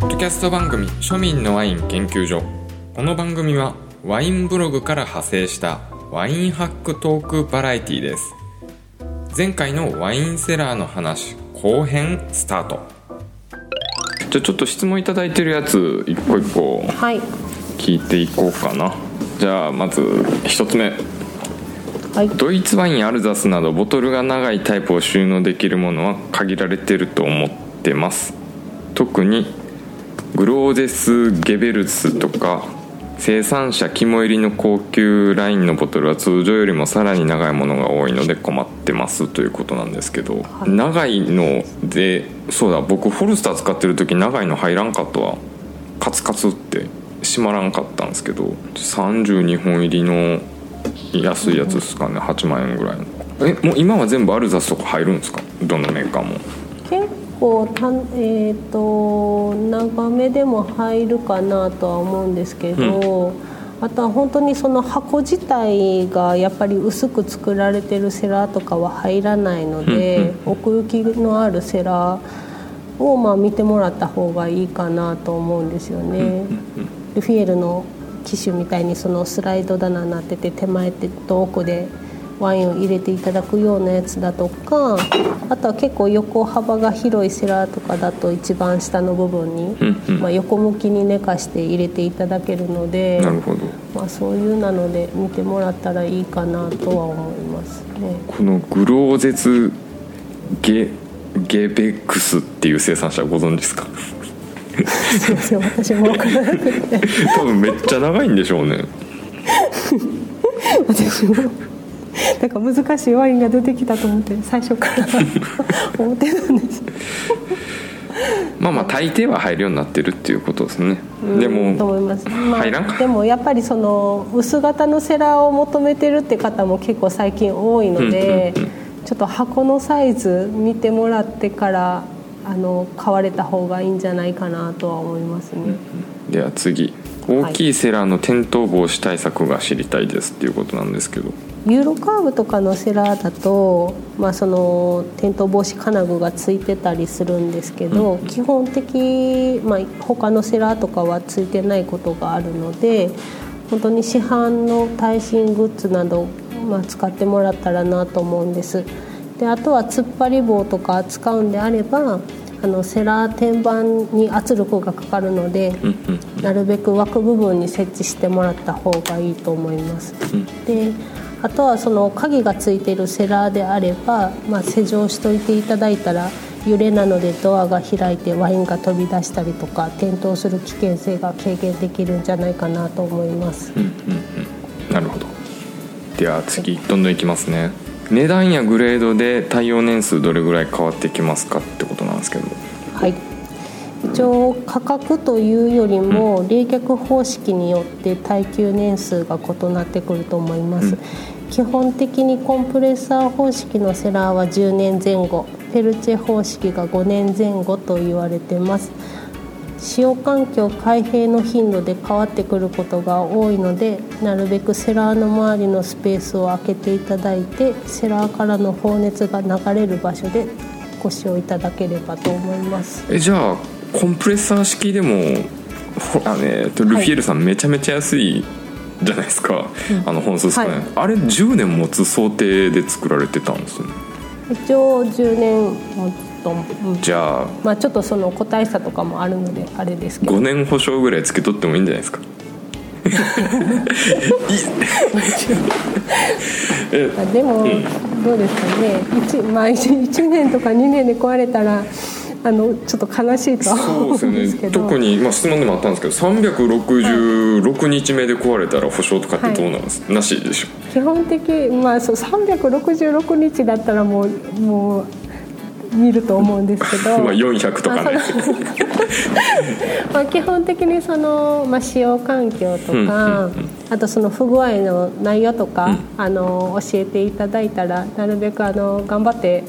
ポッドキャスト番組「庶民のワイン研究所」この番組はワインブログから派生したワインハックトークバラエティです。前回のワインセラーの話後編スタート。じゃあちょっと質問いただいてるやつ一個一個はい。聞いていこうかな。じゃあまず一つ目。はい。ドイツワインアルザスなどボトルが長いタイプを収納できるものは限られてると思ってます。特にグローゼス・ゲベルスとか生産者肝入りの高級ラインのボトルは通常よりもさらに長いものが多いので困ってますということなんですけど、はい。長いのでそうだ僕フォルスター使ってる時長いの入らんかったわカツカツって閉まらんかったんですけど32本入りの安いやつですかね8万円ぐらいの。えもう今は全部アルザスとか入るんですか？どのメーカーも。結構たんえっ、と長めでも入るかなとは思うんですけど、あとは本当にその箱自体がやっぱり薄く作られてるセラーとかは入らないので、奥行きのあるセラーをまあ見てもらった方がいいかなと思うんですよね。ルフィエルの機種みたいにそのスライド棚になってて手前と奥でワインを入れていただくようなやつだとかあとは結構横幅が広いセラーとかだと一番下の部分に、うんうん。まあ、横向きに寝かして入れていただけるのでなるほど。まあ、そういうなので見てもらったらいいかなとは思いますね。このグローゼツゲゲベックスっていう生産者ご存知ですか？すいません私も分からなくて。多分めっちゃ長いんでしょうね。私も なんか難しいワインが出てきたと思って最初から。思ってたんです。まあまあ大抵は入るようになってるっていうことですね。でとも思います、ま入らんか。あ、でもやっぱりその薄型のセラーを求めてるって方も結構最近多いので、うんうんちょっと箱のサイズ見てもらってからあの買われた方がいいんじゃないかなとは思いますね、では次大きいセラーの転倒防止対策が知りたいですっていうことなんですけど。ユーロカーブとかのセラーだと、まあ、その転倒防止金具がついてたりするんですけど、基本的、まあ、他のセラーとかはついてないことがあるので本当に市販の耐震グッズなど、まあ、使ってもらったらなと思うんです。であとは突っ張り棒とか使うんであればあのセラー天板に圧力がかかるので、うんうんなるべく枠部分に設置してもらった方がいいと思います。であとはその鍵がついているセラーであれば、まあ、施錠しといていただいたら揺れなのでドアが開いてワインが飛び出したりとか転倒する危険性が軽減できるんじゃないかなと思います。うんうんうん。なるほど。では次どんどんいきますね。値段やグレードで対応年数どれぐらい変わってきますかってことなんですけど。はい。一応価格というよりも冷却方式によって耐久年数が異なってくると思います、うん。基本的にコンプレッサー方式のセラーは10年前後ペルチェ方式が5年前後と言われてます。使用環境開閉の頻度で変わってくることが多いのでなるべくセラーの周りのスペースを空けていただいてセラーからの放熱が流れる場所でご使用いただければと思います。えじゃあコンプレッサー式でもほあのえっとルフィエルさんめちゃめちゃ安いじゃないですか、あの本数少ない、はい。あれ10年持つ想定で作られてたんですね。一応10年もと、う。んじゃあ。まあちょっとその個体差とかもあるのであれですけど。5年保証ぐらいつけとってもいいんじゃないですかでも、どうですかね。1,、まあ、1, 年とか2年で壊れたらあのちょっと悲しいとはそう思うんですよね特に、まあ、質問でもあったんですけど366日目で壊れたら保証とかってどうなんです、なしでしょ。基本的まあそう366日だったらもうもう見ると思うんですけど。まあ400とかね。まあ基本的にその、まあ、使用環境とか、うんうんあとその不具合の内容とか、あの教えていただいたらなるべくあの頑張って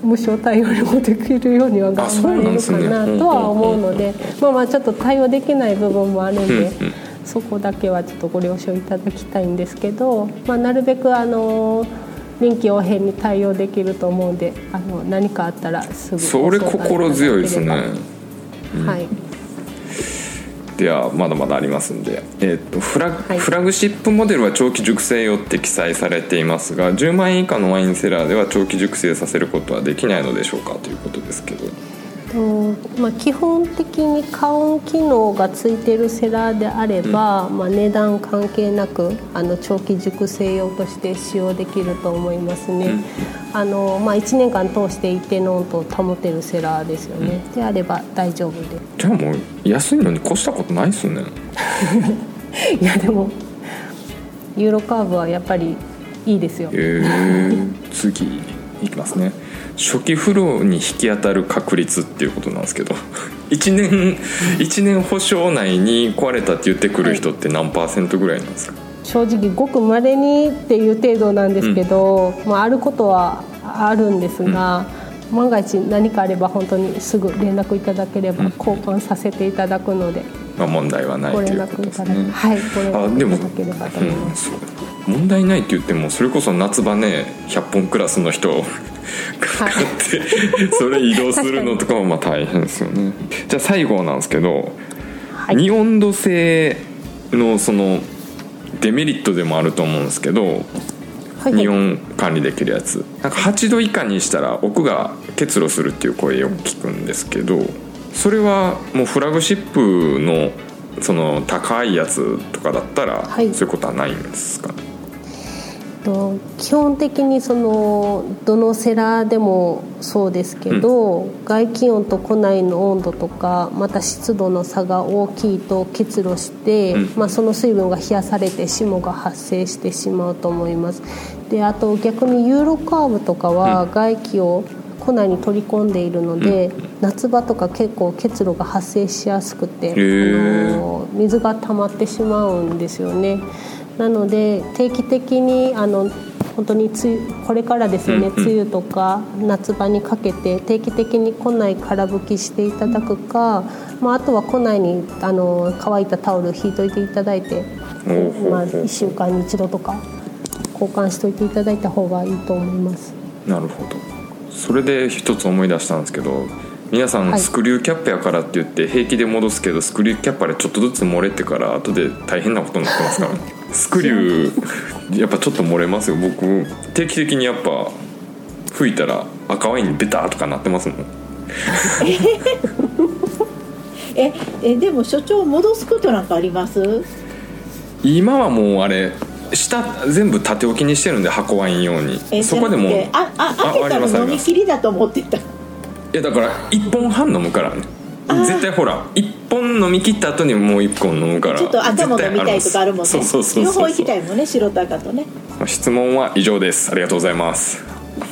無償対応にもできるようには頑張れるかなとは思うのでまあまあちょっと対応できない部分もあるんで。うんうん。そこだけはちょっとご了承いただきたいんですけど、まあ、なるべくあの臨機応変に対応できると思うんであの何かあったらすぐそれ心強いですね。はい。ではまだまだありますんで、えー、とフラはい。フラグシップモデルは長期熟成用って記載されていますが10万円以下のワインセラーでは長期熟成させることはできないのでしょうかということですけど。とまあ、基本的に加温機能がついてるセラーであれば、まあ、値段関係なくあの長期熟成用として使用できると思いますね、あのまあ、1年間通して一定の温度を保てるセラーですよね、であれば大丈夫で。じゃあもう安いのに越したことないっすね。いやでもユーロカーブはやっぱりいいですよ。えー、次いきますね。初期フローに引き当たる確率っていうことなんですけど 1年一年保証内に壊れたって言ってくる人って何パーセントぐらいなんですか、正直ごくまれにっていう程度なんですけど、まあ、あることはあるんですが、万が一何かあれば本当にすぐ連絡いただければ交換させていただくので、まあ、問題はないごということですね。はいあでも問題ないって言ってもそれこそ夏場ね100本クラスの人をかかってそれ移動するのとかはまあ大変ですよね。じゃあ最後なんですけど、はい。2温度性のそのデメリットでもあると思うんですけど、はい二温管理できるやつ。なんか8度以下にしたら奥が結露するっていう声よく聞くんですけどそれはもうフラグシップのその高いやつとかだったら、はい。そういうことはないんですか？と基本的にそのどのセラーでもそうですけど、外気温と庫内の温度とかまた湿度の差が大きいと結露して、うん。まあ、その水分が冷やされて霜が発生してしまうと思います。であと逆にユーロカーブとかは外気を庫内に取り込んでいるので、夏場とか結構結露が発生しやすくて、ー。あの水が溜まってしまうんですよね。なので定期的にあの本当に梅雨これからですよね、梅雨とか夏場にかけて定期的に庫内空拭きしていただくか、まあ、あとは庫内にあの乾いたタオル引いといていただいて、まあ、1週間に1度とか交換しといていただいた方がいいと思います。なるほど。それで一つ思い出したんですけど皆さはいんスクリューキャップやからって言って平気で戻すけどスクリューキャップあれちょっとずつ漏れてから後で大変なことになってますから。スクリューやっぱちょっと漏れますよ。僕定期的にやっぱ吹いたら赤ワインにベターとかなってますもん。ええでも所長戻すことなんかあります？今はもうあれ下全部縦置きにしてるんで箱ワイン用に。えそこでもああ開けああたら飲みきりだと思ってたいやだから1本半飲むからね。絶対ほら1本飲み切った後にもう1本飲むからちょっと赤も飲みたいとかあるもんね。そうそうそうそう。両方行きたいもんね白と赤とね質問は以上です。ありがとうございます。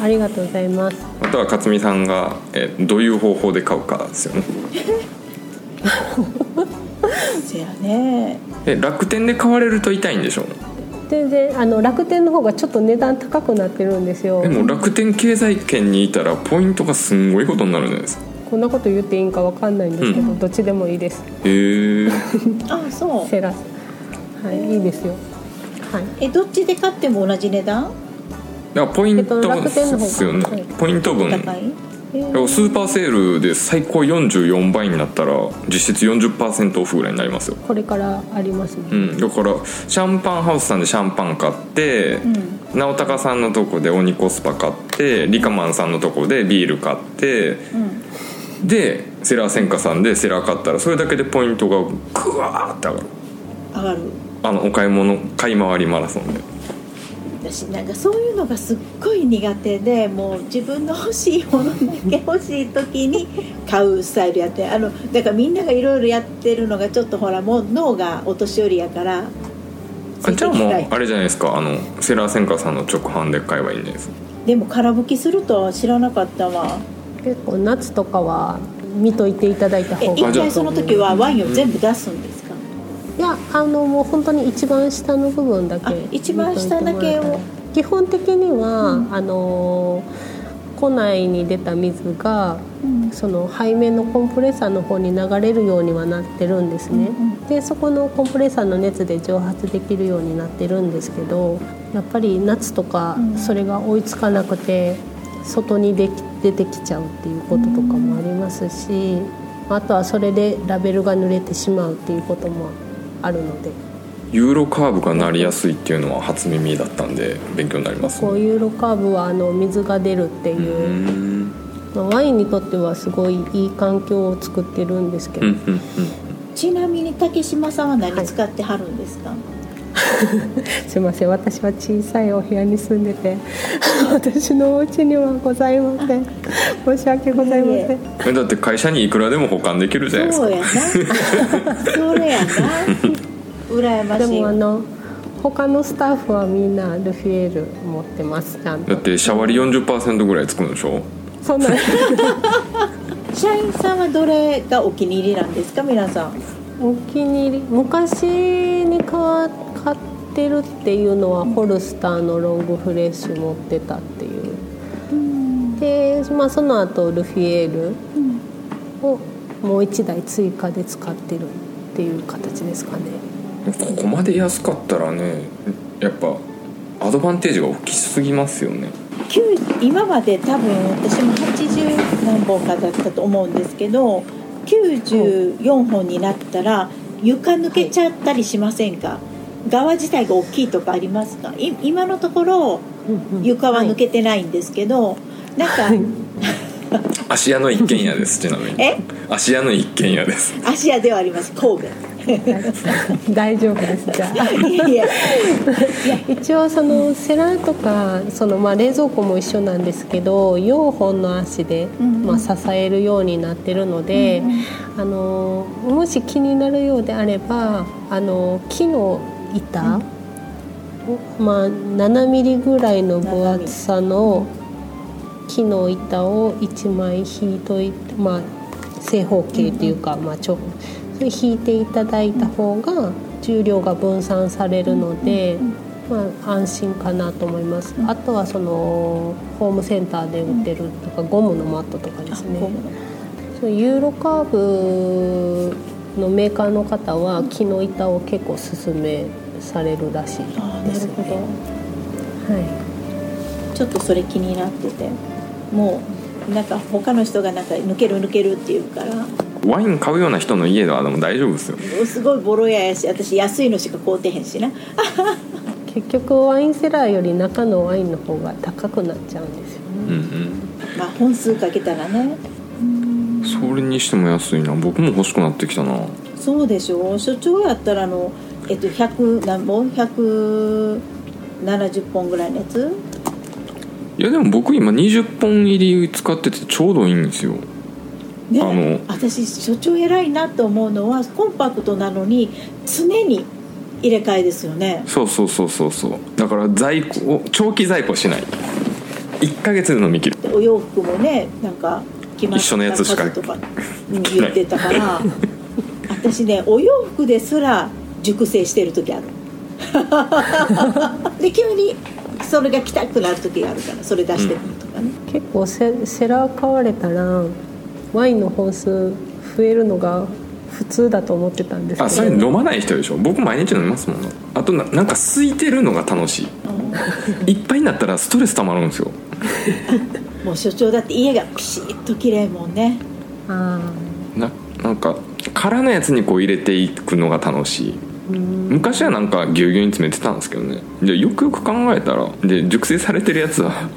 ありがとうございます。あとは勝美さんがえどういう方法で買うかですよね。せやね。え楽天で買われると痛いんでしょ全然あの楽天の方がちょっと値段高くなってるんですよ。で。も楽天経済圏にいたらポイントがすんごいことになるんじゃないですか。こんなこと言っていいんかわかんないんですけど、うどっちでもいいです。へえあそう。セラス。はいいいですよ。はい。えどっちで買っても同じ値段？だからポイントえっと楽天の方がですよね、はい。ポイント分。高い？スーパーセールで最高44倍になったら実質40%オフぐらいになりますよ。これからありますね、うん、だからシャンパンハウスさんでシャンパン買って、直高さんのとこで鬼コスパ買ってリカマンさんのとこでビール買ってうん。でセラー専科さんでセラー買ったらそれだけでポイントがグワーって上がる。上がる。あのお買い物買い回りマラソンで私なんかそういうのがすっごい苦手でもう自分の欲しいものだけ欲しい時に 買うスタイルやってあのだからみんながいろいろやってるのがちょっとほらもう脳がお年寄りやからつあじゃあもうあれじゃないですかあのセラー専科さんの直販で買えばいいんじゃないですか？でも空拭きするとは知らなかったわ。結構夏とかは見といていただいた方が。じゃあ。回その時はワインを全部出すんですあのもう本当に一番下の部分だけあ一番下だけを。基本的には、あの庫内に出た水がうん。その背面のコンプレッサーの方に流れるようにはなってるんですね、うんでそこのコンプレッサーの熱で蒸発できるようになってるんですけどやっぱり夏とかうん。それが追いつかなくて外にでき出てきちゃうっていうこととかもありますしあとはそれでラベルが濡れてしまうっていうこともあるので。ユーロカーブがなりやすいっていうのは初耳だったんで勉強になりますこうユーロカーブはあの水が出るっていう、ワインにとってはすごいいい環境を作ってるんですけど、うんうんうん。ちなみに竹島さんは何使ってはるんですか、すいません。私は小さいお部屋に住んでて 私のお家にはございません。申し訳ございません、いえだって会社にいくらでも保管できるじゃないですか。そうやな。それやな。羨までしい。もあの他のスタッフはみんなルフィエール持ってますちゃんと。だってシャワリ40%ぐらいつくんでしょ？そんな。ん社員さんはどれがお気に入りなんですか皆さん。お気に入り。昔に買わ買ってるっていうのはホルスターのロングフレッシュ持ってたっていう。で、まあ、その後ルフィエールをもう1台追加で使ってるっていう形ですかね。ここまで安かったらねやっぱアドバンテージが大きすぎますよね。9今まで多分私も80何本かだったと思うんですけど94本になったら床抜けちゃったりしませんか、側自体が大きいとかありますか？い今のところ床は抜けてないんですけど、なんか、芦屋の一軒家ですちなみに。え？芦屋の一軒家です。芦屋ではあります神戸。大丈夫ですじゃあ。いやいや一応そのセラとかそのまあ冷蔵庫も一緒なんですけど4本の足でまあ支えるようになってるので、あのもし気になるようであればあの木の板、まあ7ミリぐらいの分厚さの木の板を1枚引いといてまあ正方形というか、まあちょそれ引いていただいた方が重量が分散されるので、まあ、安心かなと思います、あとはそのホームセンターで売ってるとか、ゴムのマットとかですね。ユーロカーブのメーカーの方は木の板を結構勧めされるらしいああなるほど。はちょっとそれ気になってて。もうなんか他の人がなんか抜ける抜けるって言うから。ワイン買うような人の家ではでも大丈夫ですよ。すごいボロ屋やし私安いのしか買うてへんしな。い 結局ワインセラーより中のワインの方が高くなっちゃうんですよね。うんうん。まあ本数かけたらね。それにしても安いな。僕も欲しくなってきたな。そうでしょ所長やったらあのえっと100何本？170本ぐらいのやつ？いやでも僕今20本入り使っててちょうどいいんですよ。ねあの私所長偉いなと思うのはコンパクトなのに常に入れ替えですよね。そうそうそうそうそう。だから在庫を長期在庫しない。1ヶ月で飲み切る。お洋服もねなんか決まっ一緒のやつしとかうん言ってたから。私ねお洋服ですら熟成してる時ある。で急にそれが着たくなる時があるからそれ出してくるとかね、結構セセラー買われたらワインの本数増えるのが普通だと思ってたんですけど。あそれ飲まない人でしょ。僕毎日飲みますもん。あとななんか空いてるのが楽しい。いっぱいになったらストレス溜まるんですよ。もう所長だって家がピシッと綺麗もんね。あななんか空のやつにこう入れていくのが楽しい昔はなんかぎゅうぎゅうに詰めてたんですけどね。でよくよく考えたらで熟成されてるやつは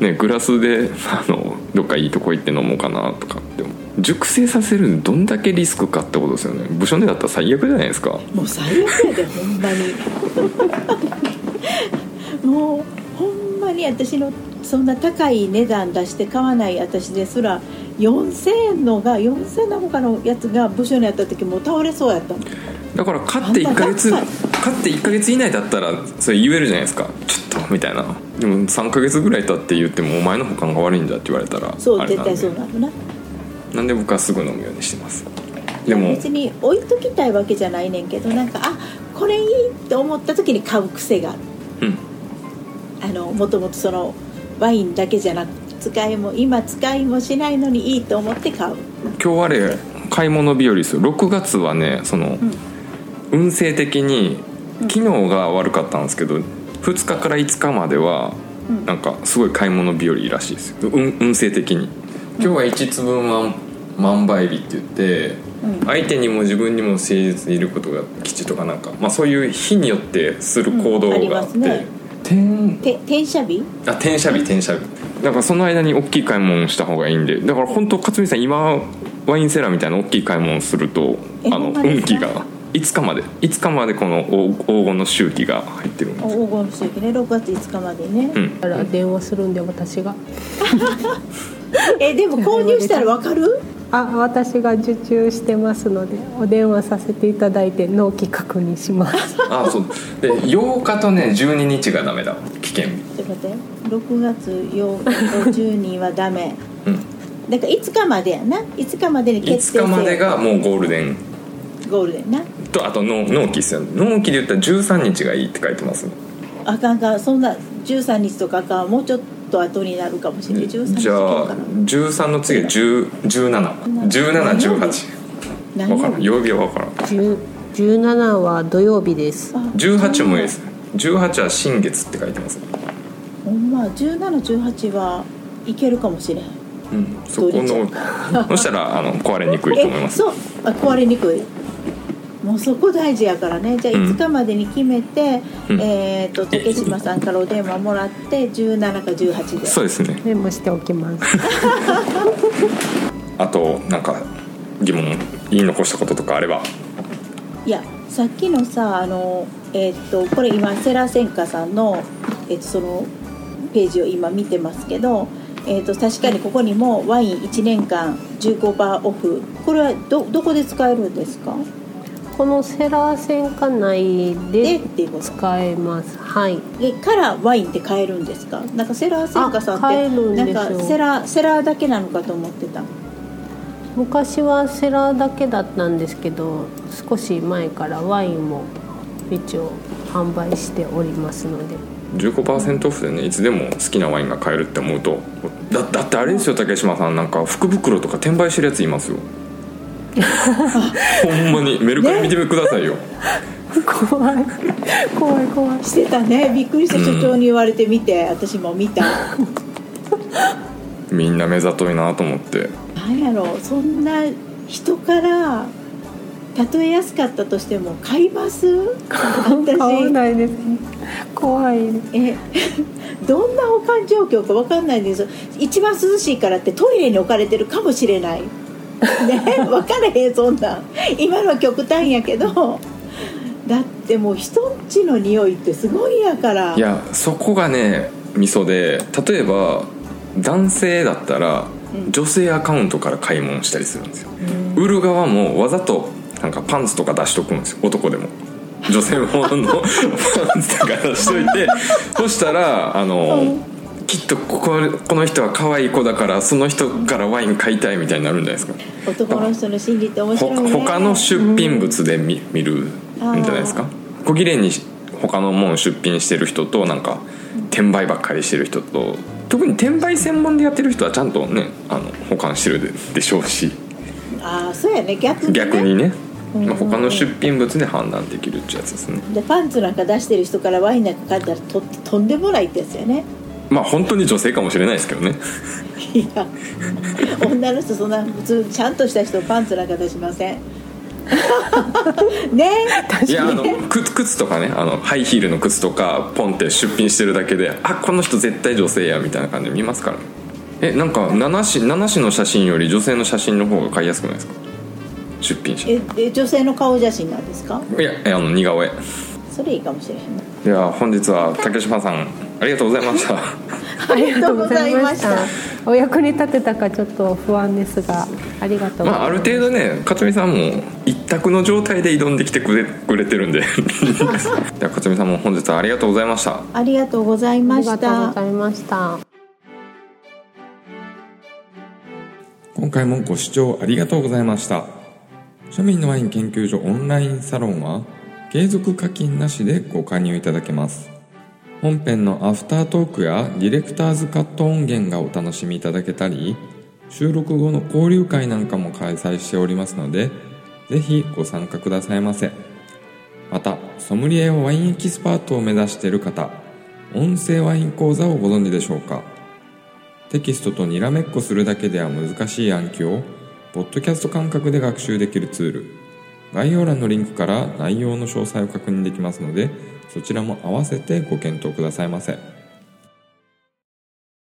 ねグラスであのどっかいいとこ行って飲もうかなとかって熟成させるのどんだけリスクかってことですよね。部署でだったら最悪じゃないですか。もう最悪やでほんまに。もうほんまに私のそんな高い値段出して買わない私ですら4000円のが4000円の他のやつが部署にやった時もう倒れそうやったもんだから買って1ヶ月あんた買って1ヶ月以内だったらそれ言えるじゃないですか。ちょっとみたいな。でも3ヶ月ぐらい経って言ってもお前の保管が悪いんだって言われたらそう絶対そうなるななんで僕はすぐ飲むようにしてます。でも別に置いときたいわけじゃないねんけどなんかあこれいいって思った時に買う癖があるうん。あのもともとそのワインだけじゃなく使いも今使いもしないのにいいと思って買う。今日あれ買い物日和ですよ。6月はねその、運勢的に昨日が悪かったんですけど2日から5日まではうん。なんかすごい買い物日和らしいです。よ運運勢的に。今日は1粒ワン万倍日って言って、うん。相手にも自分にも誠実にいることが吉とかなんか、まあ、そういう日によってする行動があって、うん。ね。転写日？あ転写日転写日。だからその間に大きい買い物した方がいいんで。だから本当勝美さん今ワインセラーみたいな大きい買い物するとえあの運気が5日まで。5日までこの黄黄金の周期が入ってるんです。黄金の周期ね。6月5日までね、うん。だから電話するんで私が。えでも購入したらわかる？あ私が受注してますのでお電話させていただいて納期確認します。あそう。で8日とね12日がダメだ。危険。日ちょっと待って。6月8日と12はダメ。うん。だから5日までやな。5日までに決定5日までがもうゴールデン。ゴールデンなとあと納納期ですよ。納期で言ったら13日がいいって書いてますね。あかんか。んそんな13日とかあかんもうちょっと後になるかもしれない。13日じゃあかな13の次は171718何分からん。曜日は分からん。10 17は土曜日です。あ18もいいです18は新月って書いてますほんま1718はいけるかもしれん。うん。そこのそしたらあの壊れにくいと思います。そう。あ壊れにくいもうそこ大事やからね。じゃあうん。5日までに決めて、うん。えっ、と竹島さんからお電話もらって17か18で。そうですね。メモしておきます。あとなんか疑問言い残したこととかあれば。いやさっきのさあのえっ、とこれ今セラセンカさんの,、えー、とそのページを今見てますけど、えー、と確かにここにもワイン1年間15%オフ。これはどどこで使えるんですか？このセラー戦艦内ででっていうこと使えます。はい。えからワインって買えるんですか？なんかセラセンカさんあ買えってるんですよなんかセラセラだけなのかと思ってた。昔はセラーだけだったんですけど少し前からワインも一応販売しておりますので。15%オフでねいつでも好きなワインが買えるって思うとだだってあれですよ竹島さん。なんか福袋とか転売してるやついますよ ほんまにメルカリ見てくださいよ、怖い。怖い怖い。してたね。びっくりした所長に言われてみて、私も見た。みんな目ざといなと思って。なんやろ。そんな人からたとえ安かったとしても買います？買わ私ないです怖いえどんな保管状況か分かんないんですよ。一番涼しいからってトイレに置かれてるかもしれないね分からへんそんなん。今のは極端やけど。だってもう人んちの匂いってすごいやから。いやそこがねミソで例えば男性だったらうん。女性アカウントから買い物したりするんですよ、売る側もわざとなんかパンツとか出しとくんですよ。男でも。女性もの パンツとか出しといて。そしたらあの、きっとこここの人は可愛い子だからその人からワイン買いたいみたいになるんじゃないですか。男の人の心理って面白いほね他の出品物で見見るんじゃないですか。小切れに他のもん出品してる人となんか転売ばっかりしてる人と特に転売専門でやってる人はちゃんとねあの保管してるででしょうし。ああそうやね。逆にね。逆にね、うんまあ、他の出品物で判断できるってやつですね。でパンツなんか出してる人からワインなんか買ったらととんでもないってやつやねまあ本当に女性かもしれないですけどね。いや女の人そんな普通ちゃんとした人パンツなんか出しません。ね。いやあの靴靴とかねあのハイヒールの靴とかポンって出品してるだけであこの人絶対女性やみたいな感じで見ますから。ねえなんか七種七種の写真より女性の写真の方が買いやすくないですか？出品者。いええ女性の顔写真なんですか？やえあの似顔絵。それいいかもしれへんな。では本日は竹島さんありがとうございました。ありがとうございました。お役に立てたかちょっと不安ですがありがとう。ございまあある程度ね勝美さんも一択の状態で挑んできてくれくれてるんで。では勝美さんも本日はありがとうございました。ありがとうございあましりがとうごたざいました。今回もご視聴ありがとうございました。庶民のワイン研究所オンラインサロンは継続課金なしでご加入いただけます本編のアフタートークやディレクターズカット音源がお楽しみいただけたり収録後の交流会なんかも開催しておりますのでぜひご参加くださいませ。またソムリエワインエキスパートを目指している方音声ワイン講座をご存知でしょうか。テキストとにらめっこするだけでは難しい暗記をポッドキャスト感覚で学習できるツール。概要欄のリンクから内容の詳細を確認できますのでそちらも合わせてご検討くださいませ。